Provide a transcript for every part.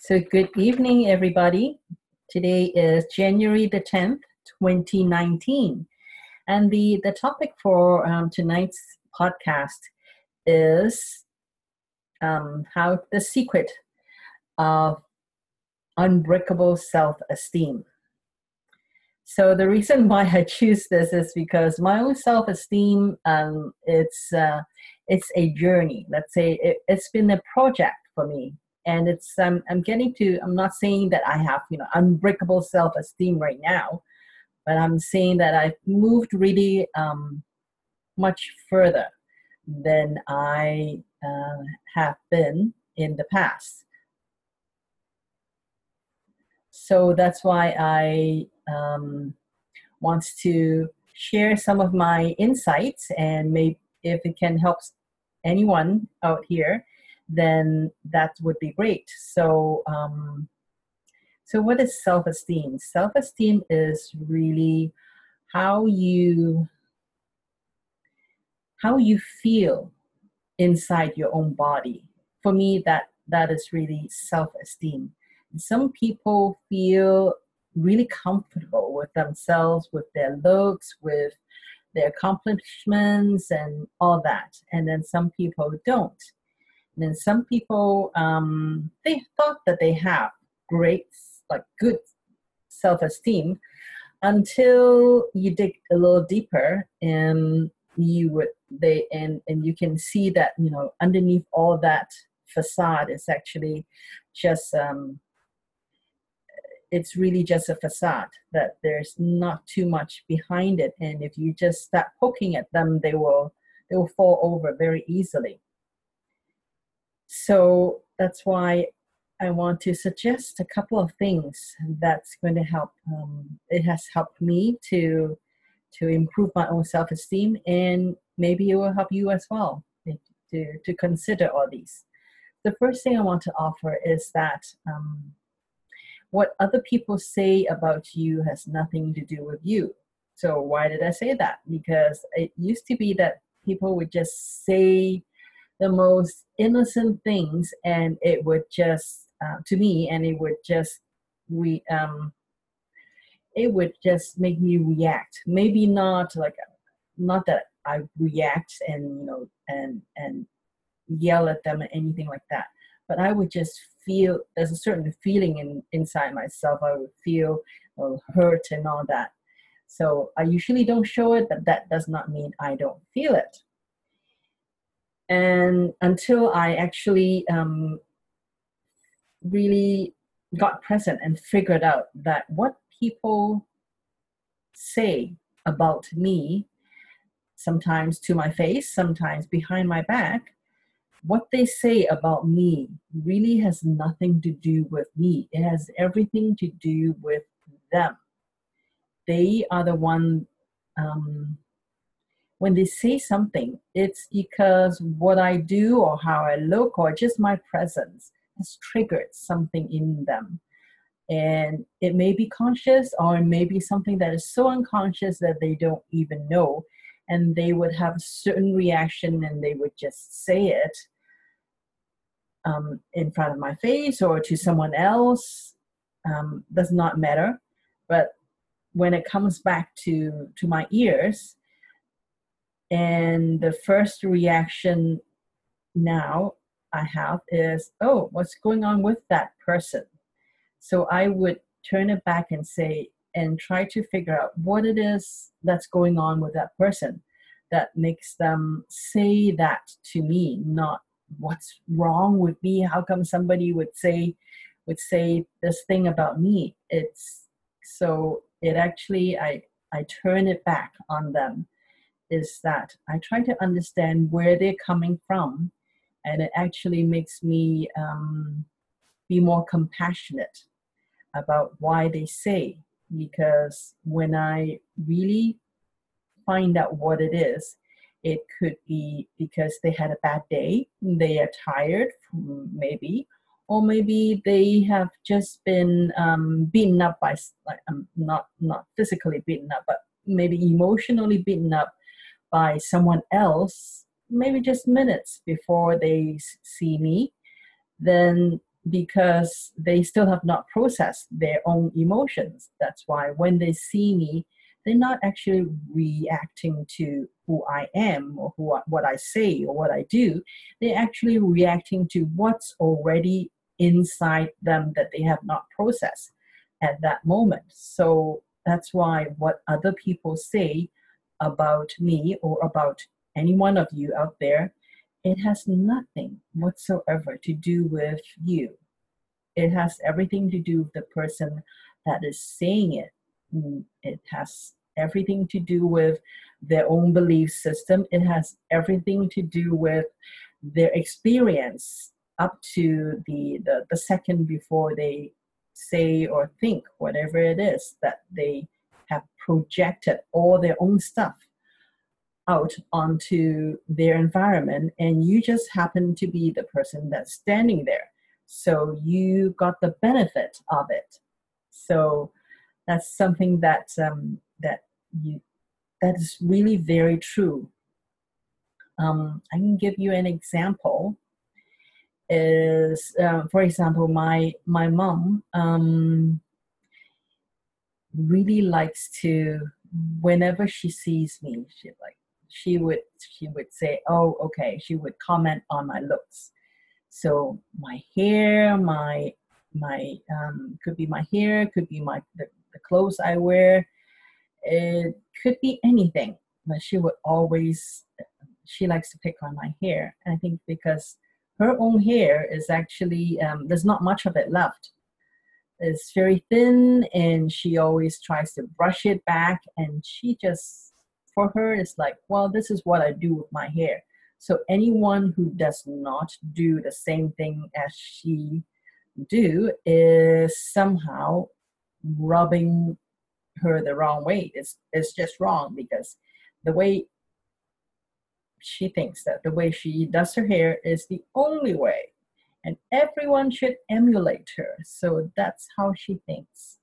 So, good evening, everybody. Today is January the 10th, 2019. And the, the topic for um, tonight's podcast is um, how the secret of unbreakable self esteem. So the reason why I choose this is because my own self esteem, um, it's uh, it's a journey. Let's say it, it's been a project for me and it's um, i'm getting to i'm not saying that i have you know unbreakable self-esteem right now but i'm saying that i've moved really um, much further than i uh, have been in the past. So that's why i um, want to share some of my insights and maybe if it can help anyone out here then that would be great. So, um, so what is self-esteem? Self-esteem is really how you how you feel inside your own body. For me, that that is really self-esteem. Some people feel really comfortable with themselves, with their looks, with their accomplishments, and all that. And then some people don't. And then some people, um, they thought that they have great, like good self-esteem until you dig a little deeper and you would they and and you can see that you know underneath all that facade is actually just um it's really just a facade that there's not too much behind it. And if you just start poking at them they will they will fall over very easily so that's why I want to suggest a couple of things that's going to help. Um, it has helped me to to improve my own self esteem, and maybe it will help you as well to to consider all these. The first thing I want to offer is that um, what other people say about you has nothing to do with you. So why did I say that? Because it used to be that people would just say the most innocent things and it would just uh, to me and it would just we um it would just make me react. Maybe not like not that i react and you know and and yell at them or anything like that but i would just feel there's a certain feeling in inside myself. I would feel well, hurt and all that. So i usually don't show it but that does not mean i don't feel it and until I actually um, really got present and figured out that what people say about me, sometimes to my face, sometimes behind my back, what they say about me really has nothing to do with me. It has everything to do with them. They are the one um, when they say something, it's because what I do or how I look or just my presence has triggered something in them. And it may be conscious or it may be something that is so unconscious that they don't even know. And they would have a certain reaction and they would just say it um, in front of my face or to someone else. Um, does not matter. But when it comes back to, to my ears, and the first reaction now I have is, oh, what's going on with that person? So I would turn it back and say, and try to figure out what it is that's going on with that person that makes them say that to me, not what's wrong with me. How come somebody would say, would say this thing about me? It's so it actually, I, I turn it back on them is that I try to understand where they're coming from, and it actually makes me um, be more compassionate about why they say. Because when I really find out what it is, it could be because they had a bad day, they are tired, maybe, or maybe they have just been um, beaten up by, like, um, not not physically beaten up, but maybe emotionally beaten up by someone else, maybe just minutes before they see me, then because they still have not processed their own emotions. That's why when they see me, they're not actually reacting to who I am or who I, what I say or what I do. They're actually reacting to what's already inside them that they have not processed at that moment. So that's why what other people say about me or about any one of you out there it has nothing whatsoever to do with you. It has everything to do with the person that is saying it. Mm, it has everything to do with their own belief system. It has everything to do with their experience up to the, the, the second before they say or think whatever it is that they have projected all their own stuff out onto their environment and you just happen to be the person that's standing there. So you got the benefit of it. So that's something that um, that you that is really very true. Um, i can give you an example. Is uh, for example my my mom um, really likes to whenever she sees me she like she would she would say, "Oh, okay." She would comment on my looks. So my hair, my my um, could be my hair, could be my the, the clothes I wear. It could be anything, but she would always she likes to pick on my hair. And I think because her own hair is actually um, there's not much of it left. It's very thin, and she always tries to brush it back, and she just for her it's like well this is what i do with my hair. So anyone who does not do the same thing as she do is somehow rubbing her the wrong way. It's, it's just wrong because the way she thinks that the way she does her hair is the only way and everyone should emulate her. So that's how she thinks.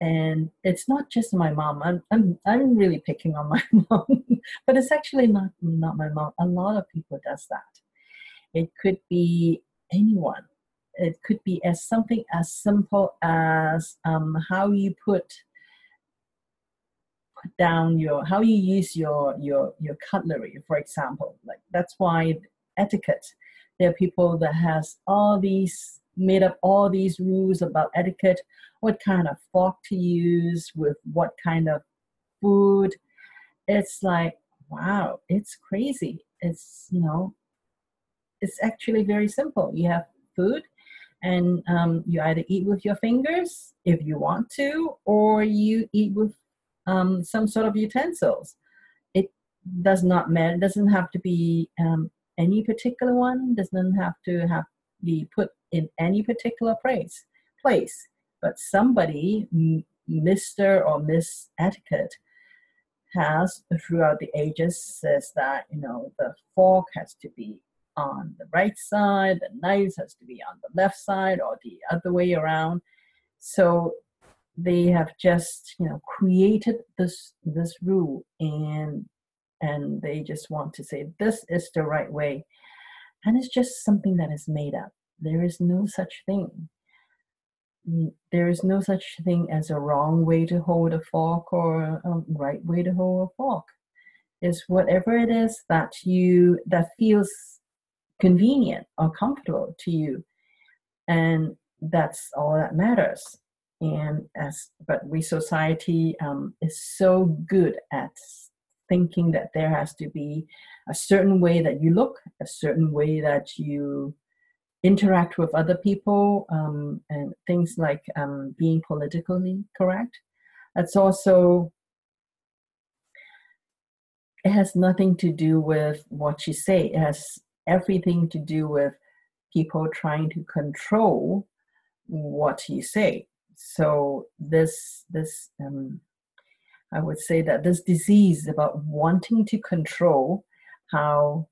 And it's not just my mom. I'm i'm, I'm really picking on my mom but it's actually not not my mom. A lot of people does that. It could be anyone. It could be as something as simple as um, how you put put down your how you use your your your cutlery for example. Like that's why etiquette there are people that has all these made up all these rules about etiquette what kind of fork to use with what kind of food. It's like, wow, it's crazy. It's, you know, it's actually very simple. You have food and um, you either eat with your fingers if you want to, or you eat with um, some sort of utensils. It does not matter. It doesn't have to be um, any particular one. Doesn't have to have be put in any particular place. Place but somebody, Mr. or Miss Etiquette, has throughout the ages says that you know the fork has to be on the right side, the knife has to be on the left side, or the other way around. So they have just you know created this this rule and and they just want to say this is the right way and it's just something that is made up there is no such thing there is no such thing as a wrong way to hold a fork or a right way to hold a fork. It's whatever it is that you that feels convenient or comfortable to you, and that's all that matters. And as but we society um, is so good at thinking that there has to be a certain way that you look, a certain way that you interact with other people um, and things like um, being politically correct. That's also it has nothing to do with what you say. It has everything to do with people trying to control what you say. So this this um, I would say that this disease about wanting to control how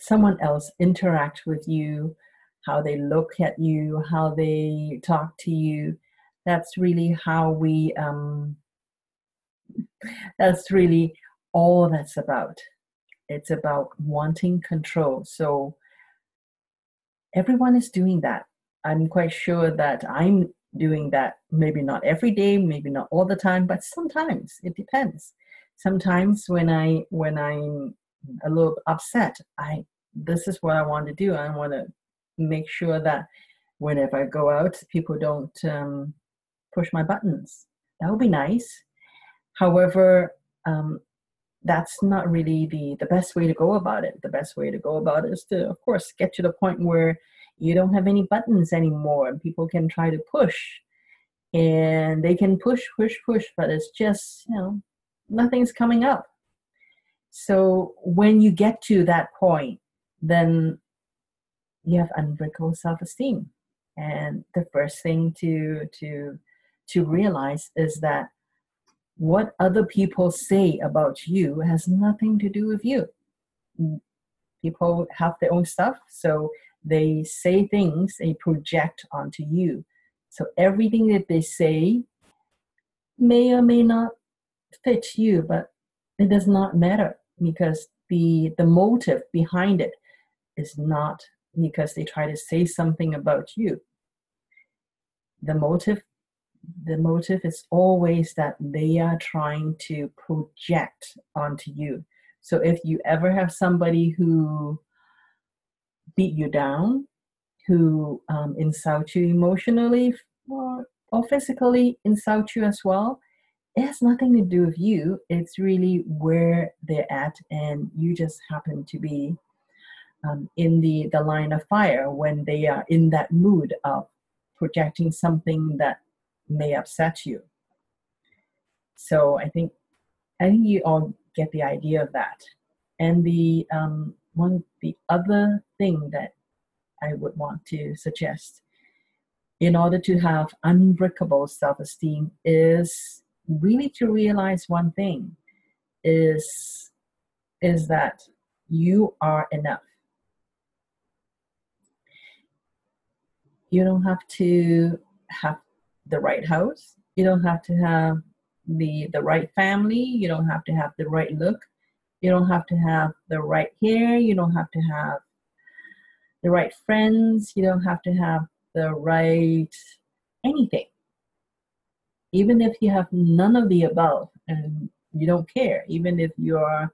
someone else interact with you, how they look at you, how they talk to you. That's really how we, um, that's really all that's about. It's about wanting control. So everyone is doing that. I'm quite sure that I'm doing that maybe not every day, maybe not all the time, but sometimes it depends. Sometimes when I when I'm a little upset, I this is what I want to do. I want to make sure that whenever I go out, people don't um, push my buttons. That would be nice. However, um, that's not really the the best way to go about it. The best way to go about it is to, of course, get to the point where you don't have any buttons anymore, and people can try to push, and they can push, push, push, but it's just you know nothing's coming up. So when you get to that point, then you have unbreakable self-esteem, and the first thing to to to realize is that what other people say about you has nothing to do with you. People have their own stuff, so they say things they project onto you. So everything that they say may or may not fit you, but it does not matter because the the motive behind it is not because they try to say something about you. The motive the motive is always that they are trying to project onto you. So if you ever have somebody who beat you down, who um, insult you emotionally or, or physically insult you as well, it has nothing to do with you. It's really where they're at, and you just happen to be um, in the, the line of fire when they are in that mood of projecting something that may upset you. So I think I think you all get the idea of that. And the um, one the other thing that I would want to suggest in order to have unbreakable self-esteem is really to realize one thing is is that you are enough. You don't have to have the right house. You don't have to have the the right family. You don't have to have the right look. You don't have to have the right hair. You don't have to have the right friends. You don't have to have the right anything. Even if you have none of the above and you don't care, even if you're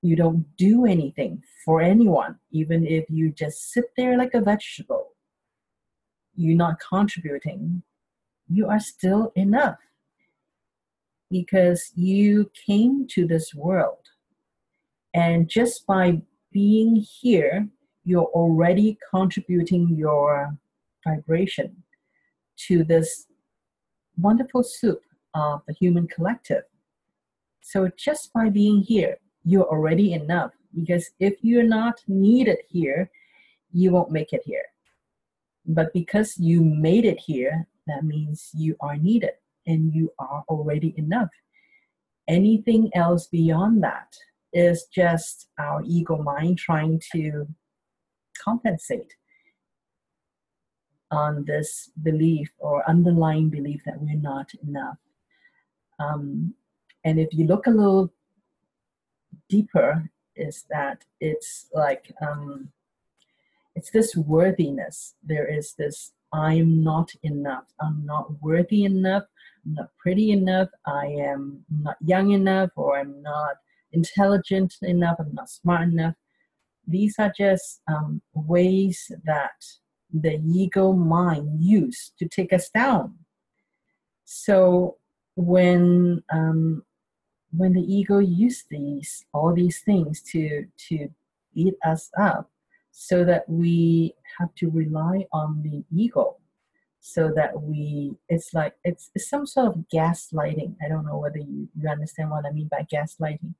you don't do anything for anyone, even if you just sit there like a vegetable, you're not contributing you are still enough because you came to this world. And just by being here, you're already contributing your vibration to this wonderful soup of the human collective. So just by being here, you're already enough because if you're not needed here, you won't make it here. But because you made it here, that means you are needed and you are already enough. Anything else beyond that is just our ego mind trying to compensate on this belief or underlying belief that we're not enough. Um, and if you look a little deeper, is that it's like um, it's this worthiness. There is this I'm not enough. I'm not worthy enough. I'm not pretty enough. I am not young enough, or I'm not intelligent enough. I'm not smart enough. These are just um, ways that the ego mind use to take us down. So when um, when the ego use these all these things to to beat us up, so that we have to rely on the ego so that we it's like it's, it's some sort of gaslighting i don't know whether you, you understand what i mean by gaslighting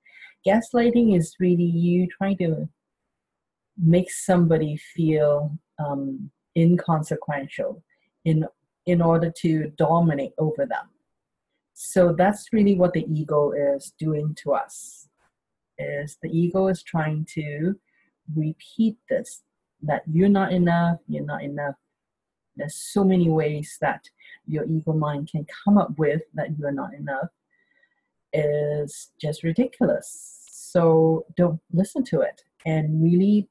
gaslighting is really you trying to make somebody feel um, inconsequential in in order to dominate over them so that's really what the ego is doing to us is the ego is trying to repeat this that you're not enough, you're not enough. There's so many ways that your ego mind can come up with that you're not enough is just ridiculous. So don't listen to it and really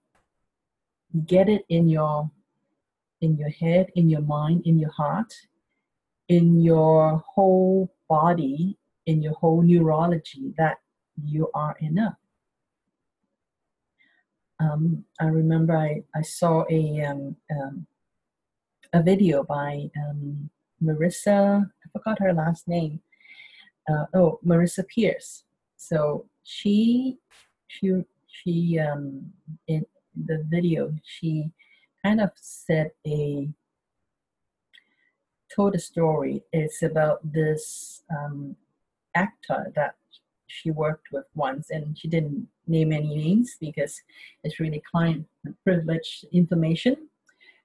get it in your in your head, in your mind, in your heart, in your whole body, in your whole neurology that you are enough. Um, I remember I, I saw a um, um, a video by um, Marisa. I forgot her last name. Uh, oh, Marisa Peer. So she she she um, in the video she kind of said a told a story. It's about this um, actor that she worked with once, and she didn't name any names because it's really client privilege information.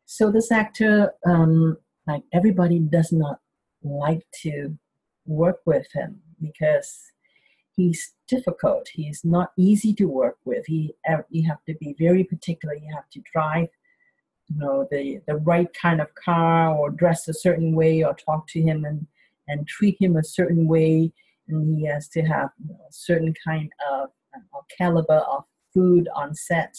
So this actor, um, like everybody, does not like to work with him because he's difficult. He's not easy to work with. He you have to be very particular. You have to drive, you know, the the right kind of car, or dress a certain way, or talk to him and and treat him a certain way. And he has to have you know, a certain kind of uh, caliber of food on set.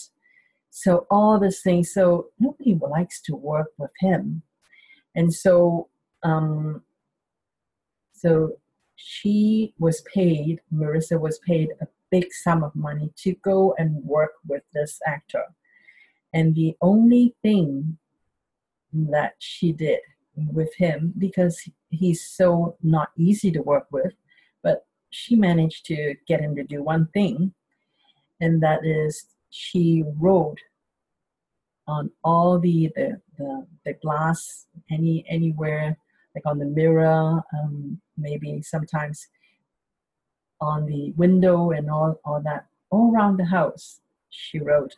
So all these things. So nobody likes to work with him, and so um, so she was paid, Marisa was paid a big sum of money to go and work with this actor. And the only thing that she did with him, because he's so not easy to work with, but she managed to get him to do one thing, and that is she wrote on all the the, the, the glass any anywhere like on the mirror, um, maybe sometimes on the window and all, all that, all around the house. She wrote,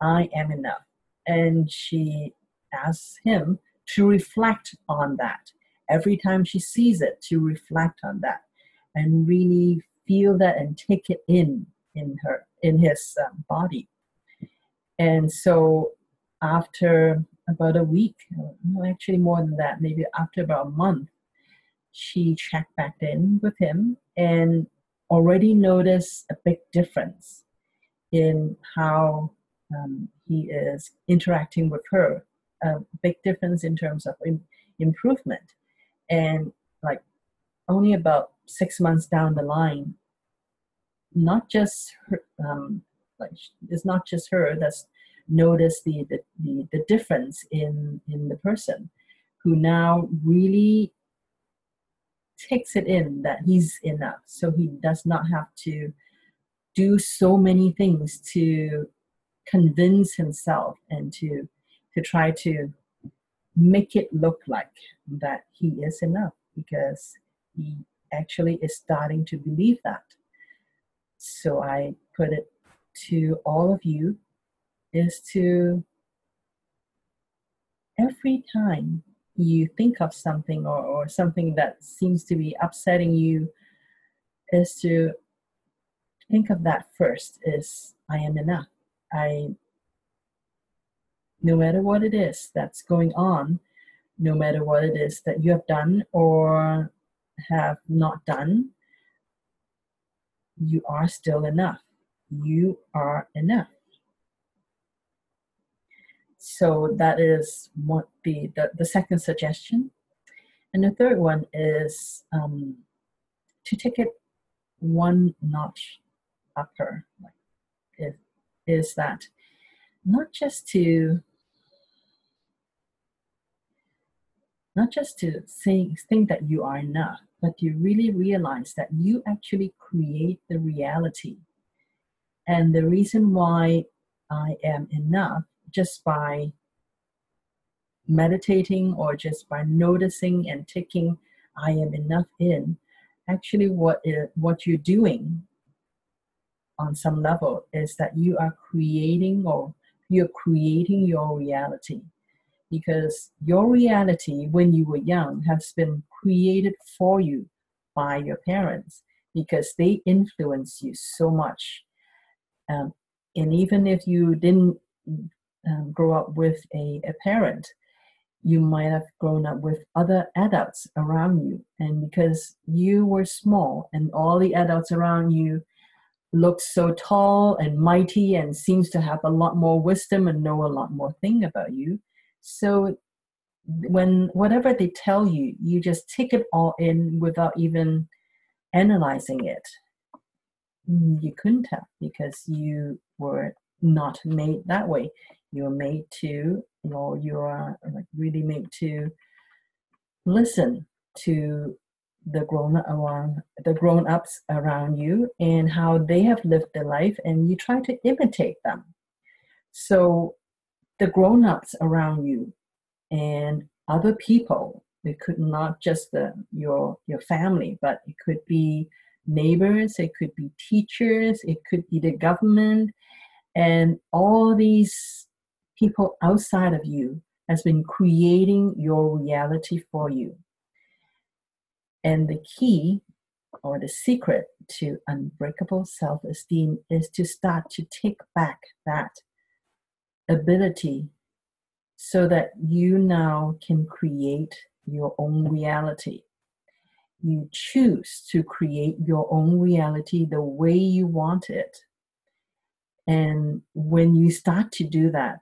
I am enough. And she asks him to reflect on that. Every time she sees it, to reflect on that and really feel that and take it in in her in his um, body. And so after about a week, no, actually more than that, maybe after about a month, she checked back in with him and already noticed a big difference in how um, he is interacting with her. A big difference in terms of Im- improvement. And like only about six months down the line, not just her, um, like it's not just her that's notice the, the, the, the difference in, in the person who now really takes it in that he's enough. So he does not have to do so many things to convince himself and to to try to make it look like that he is enough because he actually is starting to believe that. So I put it to all of you is to every time you think of something or, or something that seems to be upsetting you is to think of that first is i am enough. I no matter what it is that's going on no matter what it is that you have done or have not done you are still enough. You are enough so that is what the, the, the second suggestion. And the third one is um, to take it one notch upper. Like is, is that not just to not just to think, think that you are enough, but you really realize that you actually create the reality. And the reason why I am enough just by meditating or just by noticing and taking I am enough in, actually what is, what you're doing on some level is that you are creating or you're creating your reality. Because your reality when you were young has been created for you by your parents because they influence you so much. Um, and even if you didn't um, grow up with a, a parent, you might have grown up with other adults around you. And because you were small and all the adults around you looks so tall and mighty and seems to have a lot more wisdom and know a lot more thing about you. So when whatever they tell you, you just take it all in without even analyzing it. Mm, you couldn't have because you were not made that way. You were made to, you know, you are like really made to listen to the grown around the grown ups around you and how they have lived their life and you try to imitate them. So the grown ups around you and other people it could not just the, your your family but it could be neighbors it could be teachers it could be the government and all these people outside of you has been creating your reality for you and the key or the secret to unbreakable self esteem is to start to take back that ability so that you now can create your own reality. You choose to create your own reality the way you want it. And when you start to do that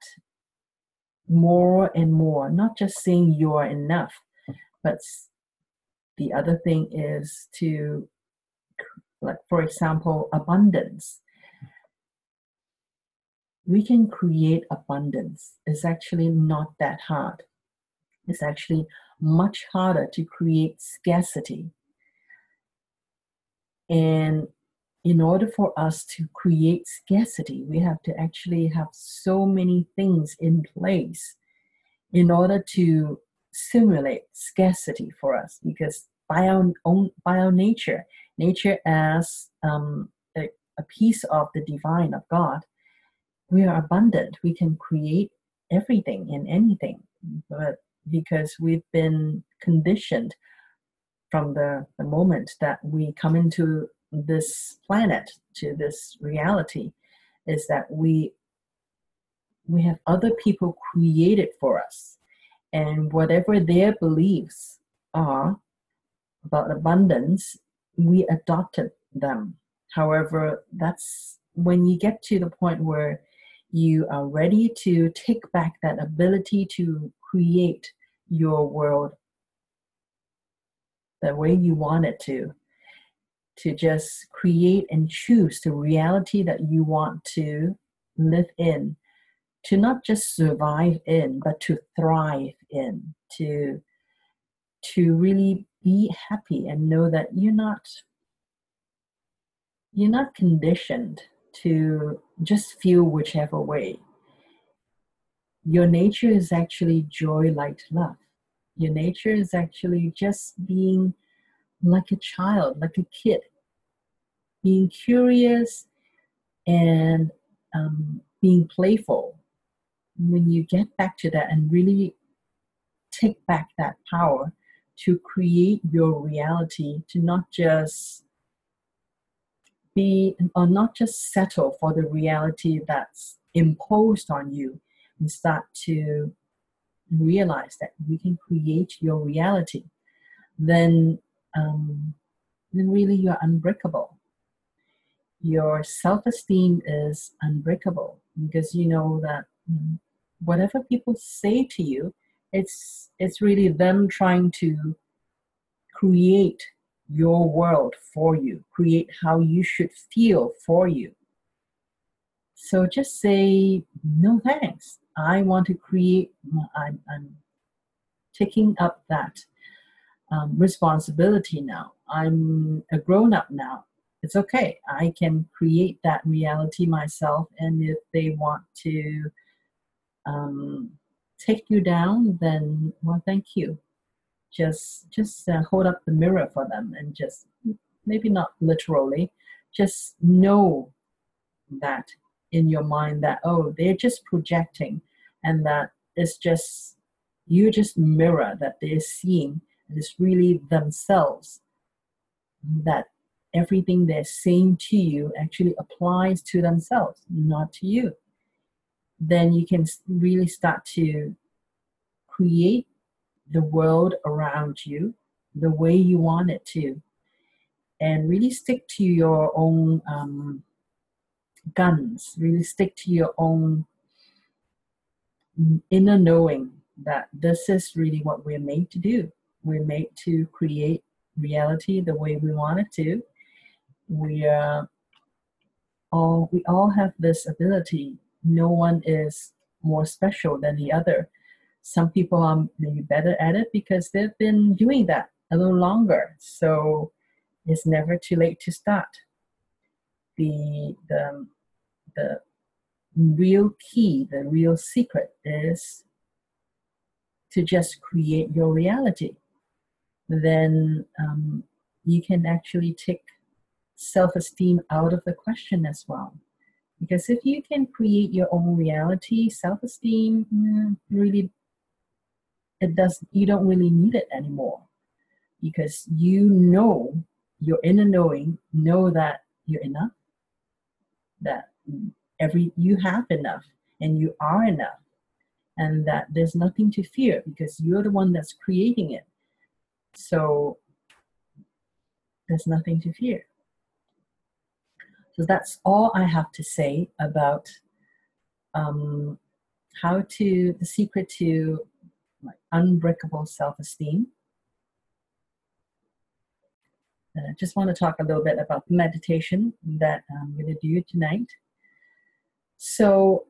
more and more, not just seeing you are enough, but the other thing is to, like, for example, abundance. We can create abundance. It's actually not that hard. It's actually much harder to create scarcity. And in order for us to create scarcity, we have to actually have so many things in place in order to simulate scarcity for us because by our own by our nature nature as um, a, a piece of the divine of god we are abundant. We can create everything and anything but because we've been conditioned from the, the moment that we come into this planet to this reality is that we we have other people created for us and whatever their beliefs are about abundance, we adopted them. However, that's when you get to the point where you are ready to take back that ability to create your world the way you want it to, to just create and choose the reality that you want to live in, to not just survive in, but to thrive in, to to really be happy and know that you're not you're not conditioned to just feel whichever way. Your nature is actually joy light love. Your nature is actually just being like a child like a kid. Being curious and um, being playful. When you get back to that and really take back that power to create your reality, to not just be or not just settle for the reality that's imposed on you and start to realize that you can create your reality then um, then really you're unbreakable. Your self-esteem is unbreakable because you know that whatever people say to you it's it's really them trying to create your world for you create how you should feel for you. So just say no thanks. I want to create i'm, I'm taking up that um, responsibility now. I'm a grown up now. It's okay. I can create that reality myself and if they want to um, take you down, then well, thank you. Just just uh, hold up the mirror for them and just maybe not literally, just know that in your mind that oh they're just projecting and that it's just you just mirror that they're seeing and it's really themselves that everything they're saying to you actually applies to themselves not to you then you can really start to create the world around you the way you want it to and really stick to your own um, guns. Really stick to your own inner knowing that this is really what we're made to do. We're made to create reality the way we want it to. We are all we all have this ability. No one is more special than the other. Some people are maybe better at it because they've been doing that a little longer. So it's never too late to start. The the the real key, the real secret is to just create your reality. Then um, you can actually take self esteem out of the question as well. Because if you can create your own reality, self esteem mm, really it does you don't really need it anymore because you know your inner knowing know that you're enough that every you have enough and you are enough and that there's nothing to fear because you're the one that's creating it so there's nothing to fear so that's all i have to say about um, how to the secret to like unbreakable self-esteem I uh, just want to talk a little bit about the meditation that I'm going to do tonight. So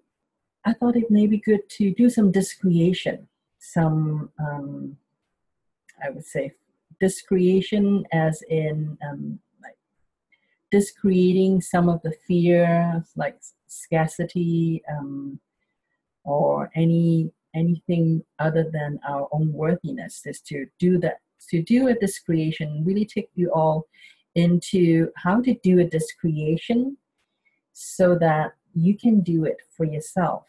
I thought it may be good to do some discreation, some, um, I would say, discretion as in um, like discreating some of the fears like scarcity um, or any anything other than our own worthiness is to do that to do a discretion really take you all into how to do a discretion so that you can do it for yourself.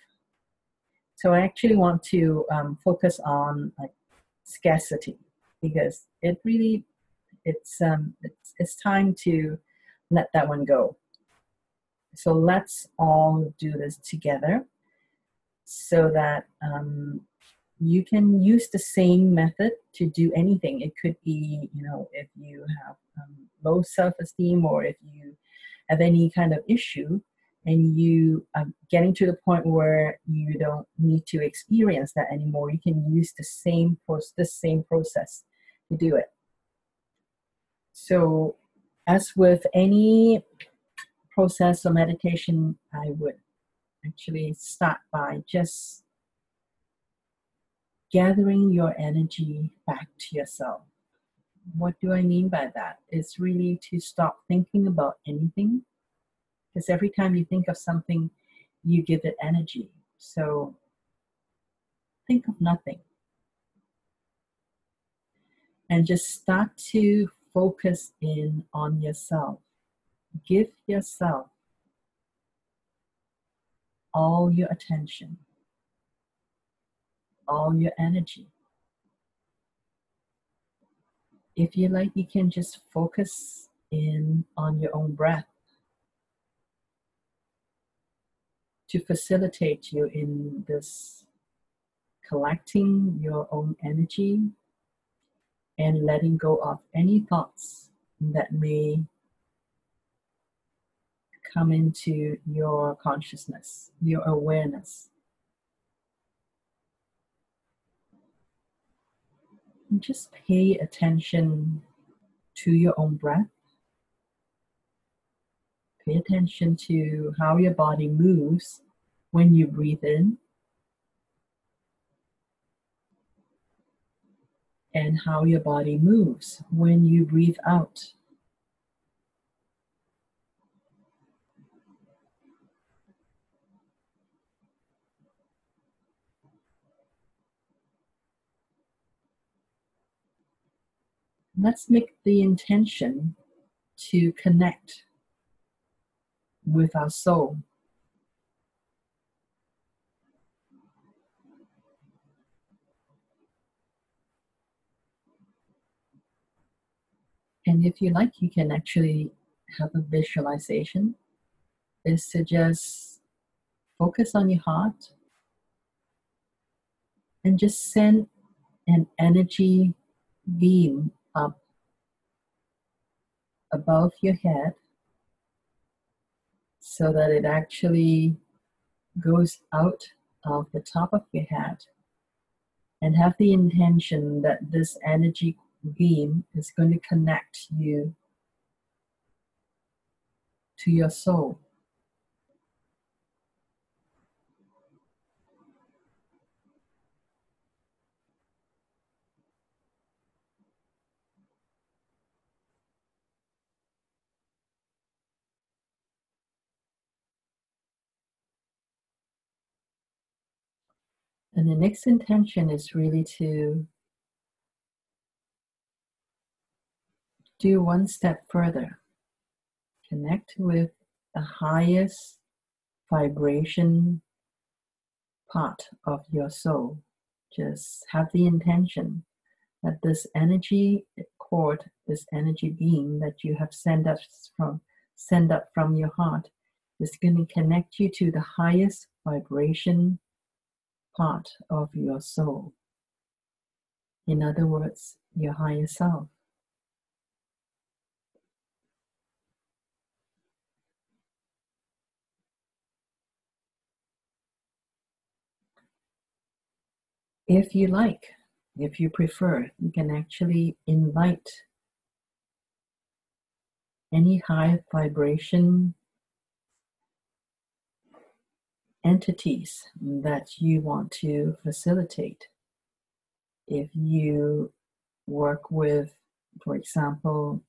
So I actually want to um, focus on like scarcity because it really it's um it's, it's time to let that one go. So let's all do this together so that um, you can use the same method to do anything. It could be, you know, if you have um, low self esteem or if you have any kind of issue and you are getting to the point where you don't need to experience that anymore, you can use the same, process, the same process to do it. So, as with any process or meditation, I would actually start by just gathering your energy back to yourself. What do I mean by that? It's really to stop thinking about anything because every time you think of something, you give it energy. So think of nothing and just start to focus in on yourself. Give yourself all your attention all your energy. If you like, you can just focus in on your own breath to facilitate you in this collecting your own energy and letting go of any thoughts that may come into your consciousness, your awareness. And just pay attention to your own breath. Pay attention to how your body moves when you breathe in and how your body moves when you breathe out. let's make the intention to connect with our soul. And if you like, you can actually have a visualization, is to just focus on your heart and just send an energy beam up above your head, so that it actually goes out of the top of your head and have the intention that this energy beam is going to connect you to your soul. And the next intention is really to do one step further. Connect with the highest vibration part of your soul. Just have the intention that this energy cord, this energy beam that you have sent up from send up from your heart is going to connect you to the highest vibration part of your soul. In other words, your higher self. If you like, if you prefer, you can actually invite any high vibration entities that you want to facilitate. If you work with, for example,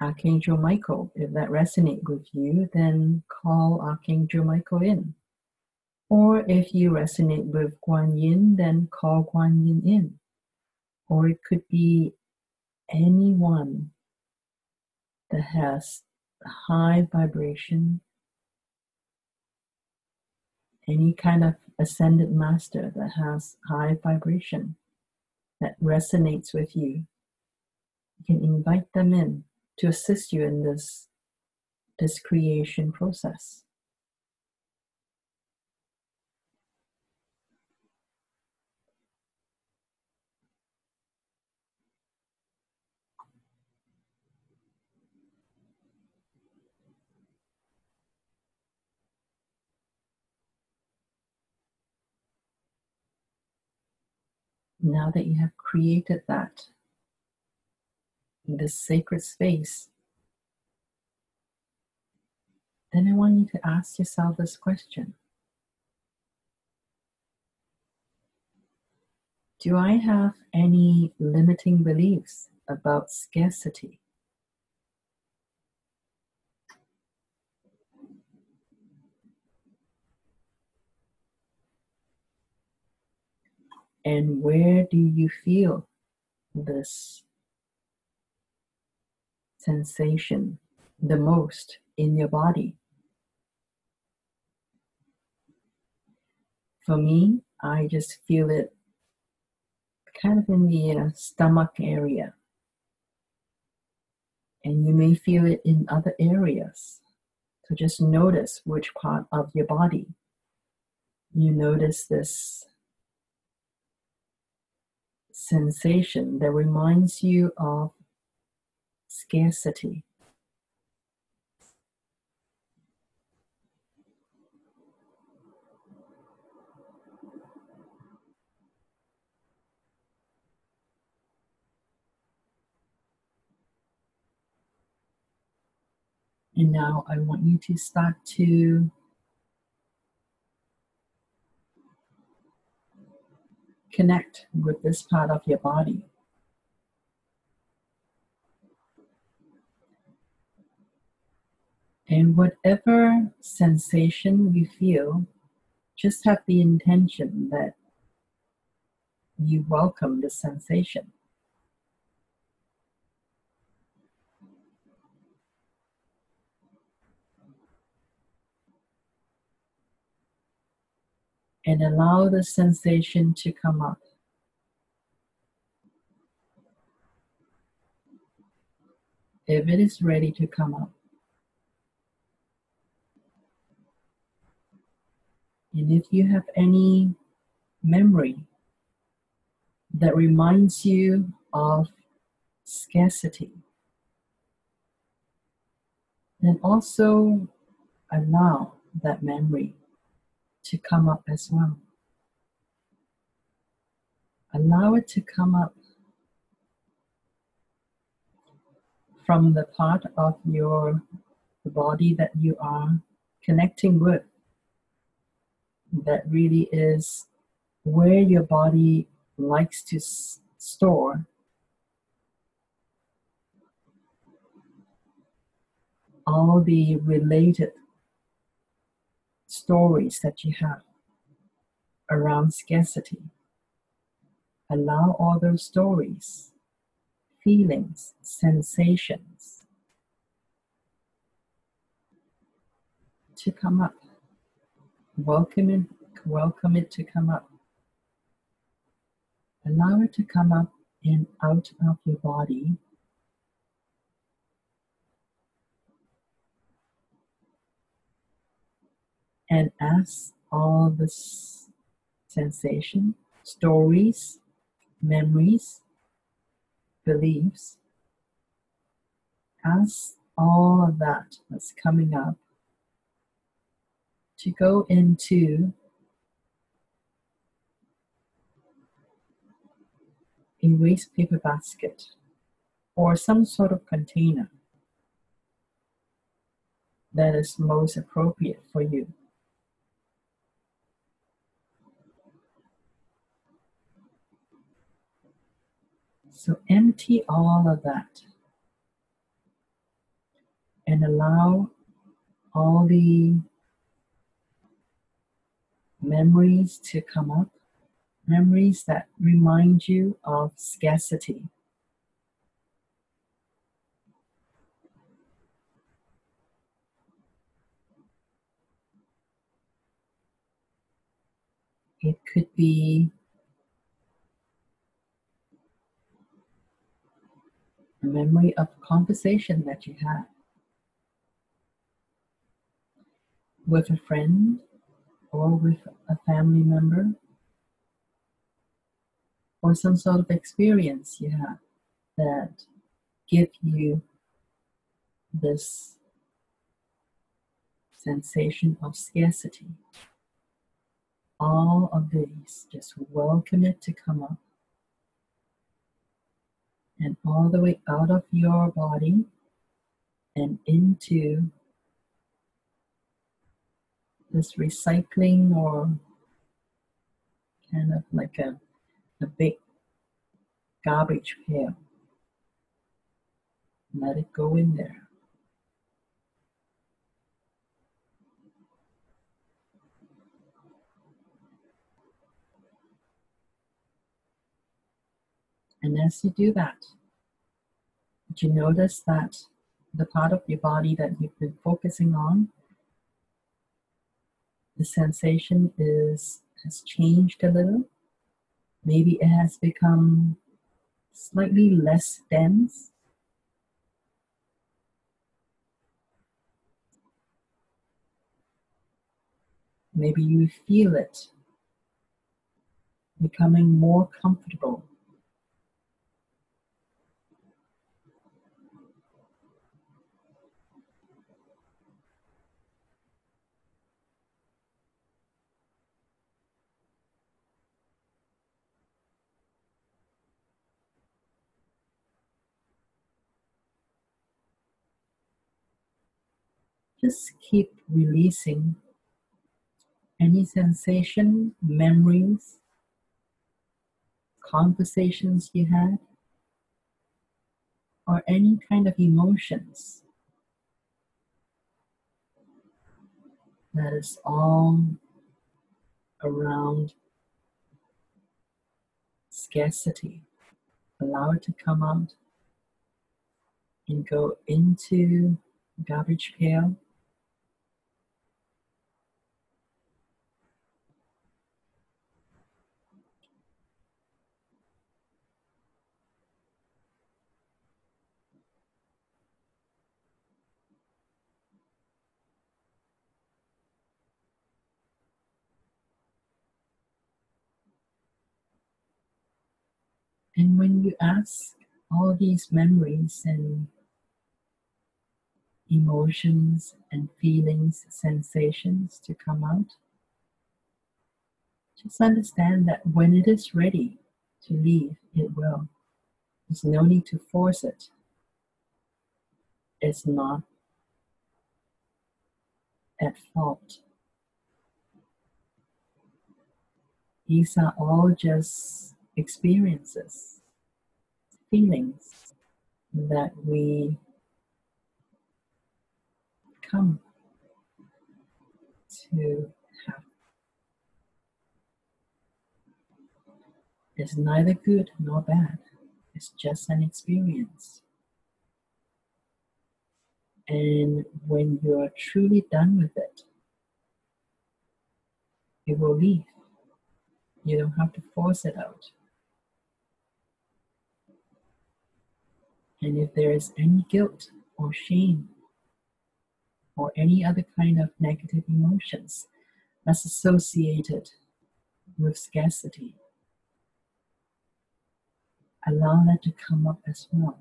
Archangel Michael, if that resonates with you, then call Archangel Michael in. Or if you resonate with Guan Yin, then call Guan Yin in. Or it could be anyone that has high vibration any kind of ascended master that has high vibration that resonates with you you can invite them in to assist you in this this creation process now that you have created that this sacred space, then I want you to ask yourself this question Do I have any limiting beliefs about scarcity? And where do you feel this sensation the most in your body? For me, I just feel it kind of in the uh, stomach area. And you may feel it in other areas. So just notice which part of your body you notice this sensation that reminds you of scarcity. And now I want you to start to connect with this part of your body. And whatever sensation you feel, just have the intention that you welcome the sensation. And allow the sensation to come up. If it is ready to come up, and if you have any memory that reminds you of scarcity, then also allow that memory to come up as well. Allow it to come up from the part of your body that you are connecting with. That really is where your body likes to s- store all the related stories that you have around scarcity. Allow all those stories, feelings, sensations to come up. Welcome it, welcome it to come up. Allow it to come up and out of your body and as all the sensation, stories, memories, beliefs, as all of that that's coming up, to go into a waste paper basket or some sort of container that is most appropriate for you. So empty all of that and allow all the memories to come up, memories that remind you of scarcity. It could be memory of conversation that you had with a friend or with a family member or some sort of experience you have that give you this sensation of scarcity. All of these, just welcome it to come up and all the way out of your body and into this recycling or kind of like a, a big garbage pail. Let it go in there. And as you do that, you notice that the part of your body that you've been focusing on, the sensation is has changed a little? Maybe it has become slightly less dense. Maybe you feel it becoming more comfortable. Just keep releasing any sensation, memories, conversations you had, or any kind of emotions. That is all around scarcity. Allow it to come out and go into garbage pail. Ask all these memories and emotions and feelings, sensations to come out, just understand that when it is ready to leave, it will. There's no need to force it. It's not at fault. These are all just experiences, feelings that we come to have. It's neither good nor bad, it's just an experience. And when you're truly done with it, it will leave. You don't have to force it out. And if there is any guilt or shame or any other kind of negative emotions that's associated with scarcity, allow that to come up as well.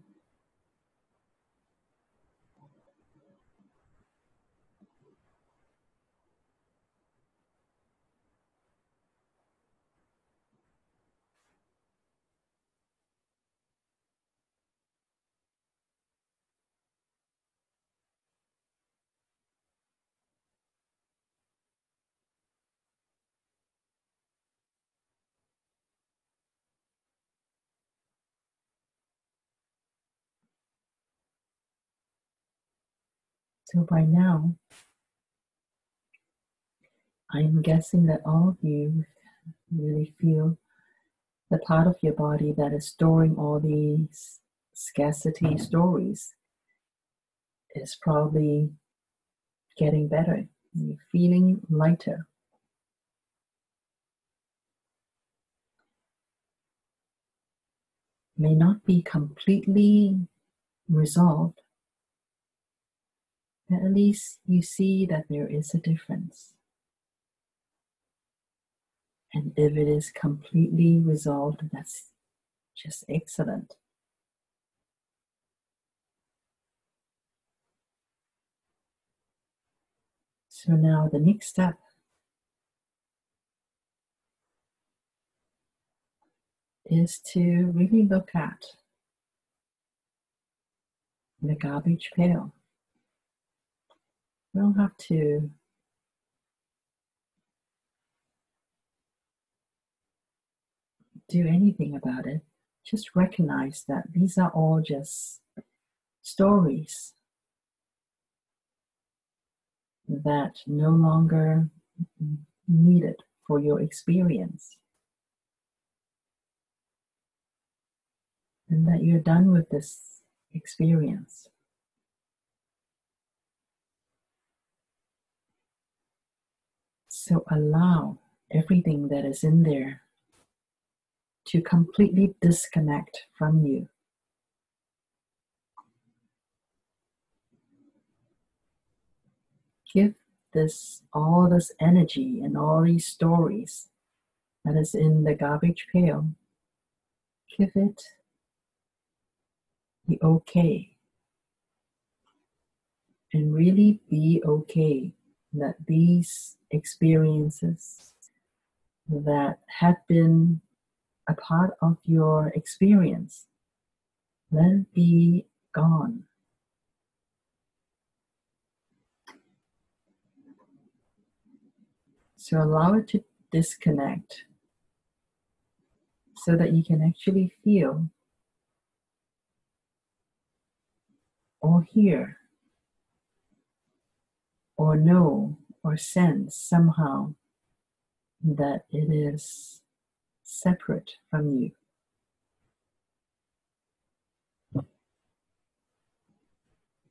So by now, I'm guessing that all of you really feel the part of your body that is storing all these scarcity stories is probably getting better. You're feeling lighter. May not be completely resolved, at least you see that there is a difference. And if it is completely resolved, that's just excellent. So now the next step is to really look at the garbage pail. We don't have to do anything about it. Just recognize that these are all just stories that no longer needed for your experience. And that you're done with this experience. So allow everything that is in there to completely disconnect from you. Give this all this energy and all these stories that is in the garbage pail. Give it the okay. And really be okay that these experiences that have been a part of your experience, let it be gone. So allow it to disconnect so that you can actually feel or hear or know or sense somehow that it is separate from you.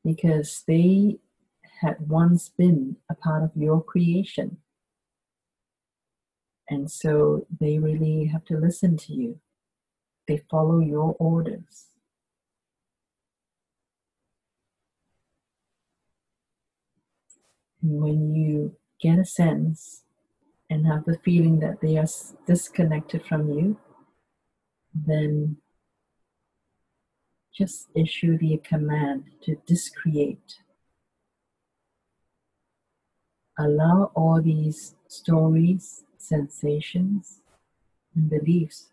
Because they had once been a part of your creation. And so they really have to listen to you. They follow your orders. And when you get a sense and have the feeling that they are disconnected from you, then just issue the command to discreate allow all these stories, sensations, and beliefs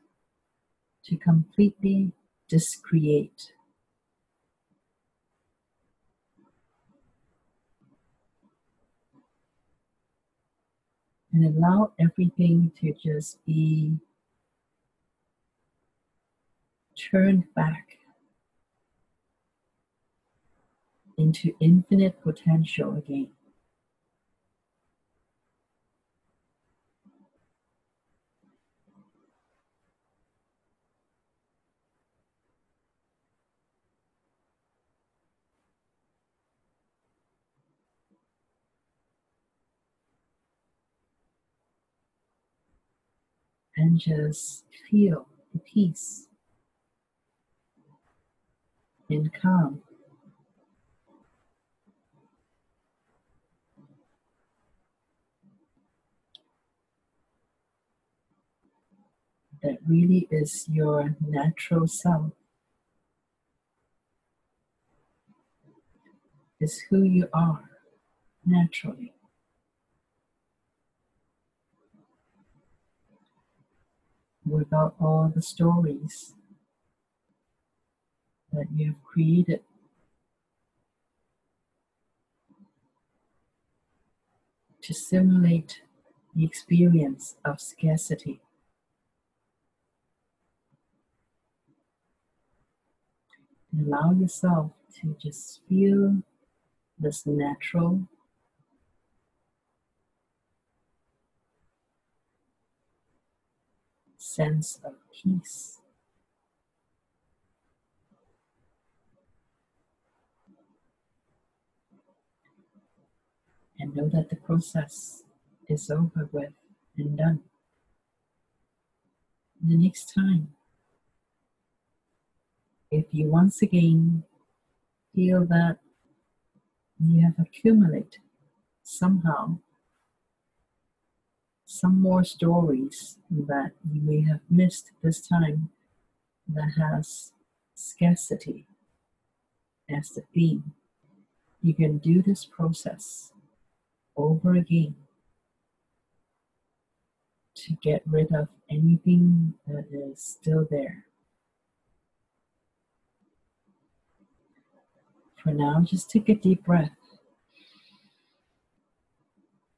to completely discreate. And allow everything to just be turned back into infinite potential again. And just feel the peace and calm. That really is your natural self, is who you are naturally. Without all the stories that you've created. To simulate the experience of scarcity. Allow yourself to just feel this natural sense of peace. And know that the process is over with and done. The next time, if you once again feel that you have accumulated somehow some more stories that you may have missed this time that has scarcity as the theme. You can do this process over again to get rid of anything that is still there. For now, just take a deep breath.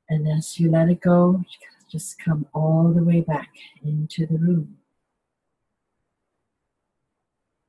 And as you let it go, just come all the way back into the room.